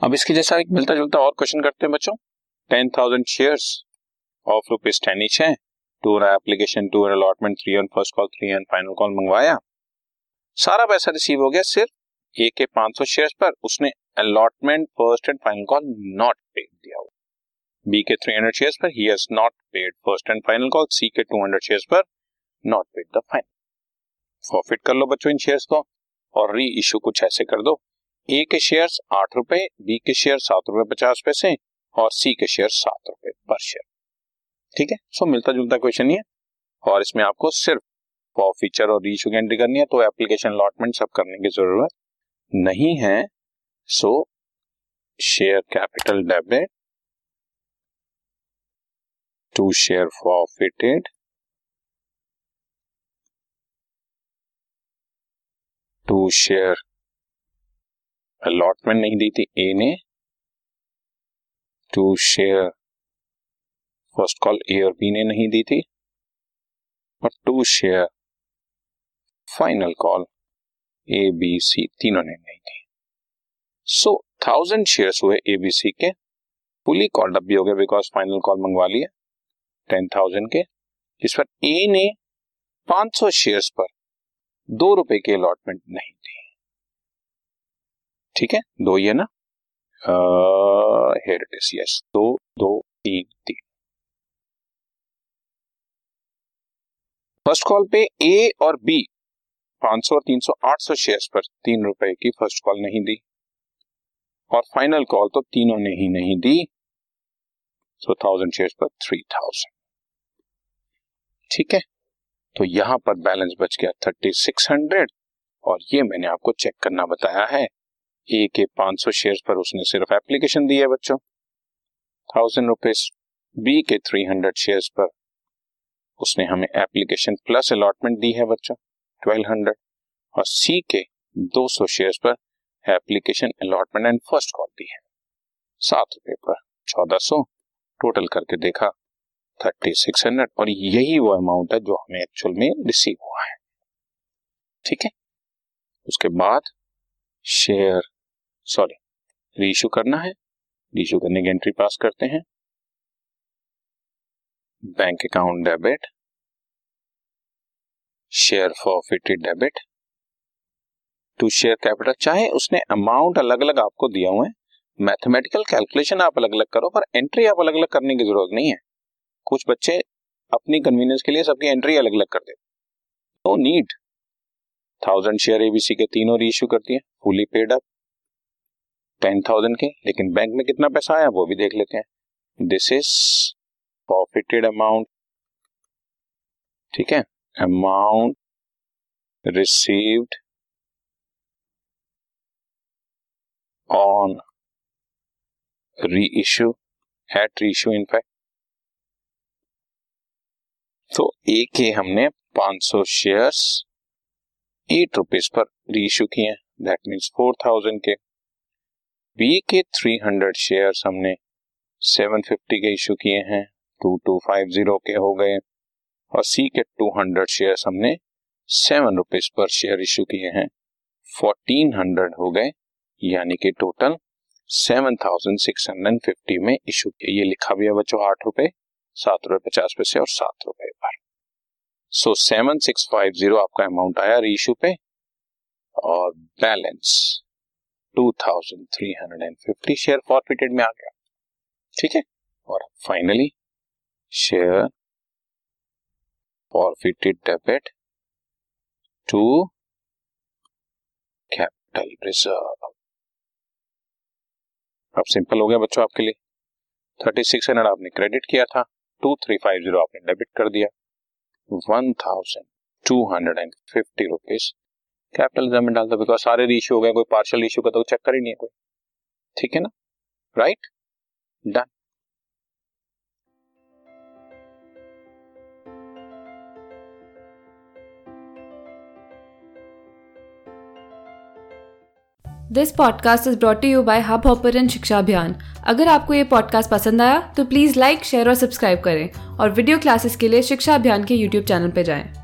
अब इसके जैसा एक मिलता जुलता और क्वेश्चन करते हैं बच्चों। Ten thousand share of rupees ten each है। Two application two allotment three on first call three on final call मंगवाया। सारा पैसा रिसीव हो गया सिर्फ़ ए के पाँच सौ शेयर पर। उसने allotment first and final call not paid दिया हुआ। बी के थ्री हंड्रेड शेयर पर ही has not paid first and final call C के टू हंड्रेड शेयर पर not paid the final profit कर लो बच्चों इन शेयर्स को और री इशू कुछ ऐसे कर दो। ए के शेयर आठ रुपए बी के शेयर सात रुपए पचास पैसे और सी के शेयर सात रुपए पर शेयर ठीक है? सो मिलता जुलता क्वेश्चन ही है। और इसमें आपको सिर्फ़ फॉर फीचर और रीशू की एंट्री करनी है तो एप्लीकेशन अलॉटमेंट सब करने की ज़रूरत नहीं है। So share capital debit to share forfeited to share allotment नहीं दी थी ए ने to share first call A और बी ने नहीं दी थी और to share final call A B C तीनों ने नहीं दी। सो थाउज़ेंड शेयर्स हुए ए बी सी के। फुली कॉल्ड अप भी हो गए बिकॉज़ फाइनल कॉल मंगवा लिया टेन थाउज़ेंड के। जिस पर ए ने पाँच सौ शेयर्स पर दो रुपए की अलॉटमेंट नहीं दी। ठीक है? दो ही है ना हेयर इज़ यस दो दो तीन तीन। फ़र्स्ट कॉल पे ए और बी 500 और 300 800 शेयर्स पर तीन रुपए की फ़र्स्ट कॉल नहीं दी। और फाइनल कॉल तो तीनों ने ही नहीं दी। सो थाउज़ेंड शेयर्स पर थ्री थाउज़ेंड ठीक है? तो यहाँ पर बैलेंस बच गया थर्टी सिक्स हंड्रेड और ये मैंने आपको चेक करना बताया है। ए के 500 शेयर पर उसने सिर्फ़ एप्लीकेशन दी है बच्चों। थाउज़ेंड रुपीज़ बी के 300 शेयर पर उसने हमें एप्लीकेशन प्लस अलॉटमेंट दी है बच्चों 1200 और सी के 200 शेयर पर application allotment and first call दी है। सात रुपए पर चौदह सौ टोटल करके देखा थर्टी सिक्स हंड्रेड और यही वो अमाउंट है जो हमें एक्चुअल में रिसीव हुआ है। ठीक है? उसके बाद शेयर सॉरी रीइशू करना है। रीइशू करने की एंट्री पास करते हैं। Bank account debit share forfeited debit to share capital चाहे, उसने अमाउंट अलग अलग आपको दिया हुआ है। मैथमेटिकल कैलकुलेशन आप अलग अलग करो, पर एंट्री आप अलग अलग करने की ज़रूरत नहीं है। कुछ बच्चे अपनी कन्वीनियंस के लिए सबकी एंट्री अलग अलग कर देते no need thousand share ABC के तीनों रीइश्यू करती है। Fully paid up ten thousand के, लेकिन बैंक में कितना पैसा आया वो भी देख लेते हैं। दिस इज़ प्रॉफिटेड अमाउंट ठीक है? Amount received on reissue at reissue in fact तो ए के हमने 500 शेयर्स एट रुपीज़ पर re issue that means four thousand के। बी के 300 शेयर हमने 750 के इशू किए हैं 2250 के हो गए, और सी के 200 शेयर हमने सेवन रुपीज़ पर शेयर इशू किए हैं 1400 हो गए, यानी कि टोटल 7650 में इशू किए। ये लिखा भी है बच्चों आठ रुपए, सात रुपए पचास पैसे और सात रुपए पर। So seven six five zero आपका अमाउंट आया रीइशू पे, और balance two thousand three hundred and fifty share forfeited में आ गया। ठीक है? और finally share forfeited debit to capital reserve अब सिंपल हो गया बच्चों आपके लिए। थर्टी सिक्स हंड्रेड आपने क्रेडिट किया था। टू थ्री फाइव ज़ीरो आपने डेबिट कर दिया। One thousand two hundred and fifty rupees capital reserve में डाल दो बिकॉज़ सारे इशू हो गए, कोई पार्शियल इशू का तो चेक कर ही नहीं है कोई। ठीक है ना? Right done this podcast is brought you by hub hopper Shiksha Abhiyan अगर आपको ये पॉडकास्ट पसंद आया तो प्लीज़ लाइक शेयर और सब्सक्राइब करें। और वीडियो क्लासेस के लिए शिक्षा अभियान के यूट्यूब चैनल पर जाएँ।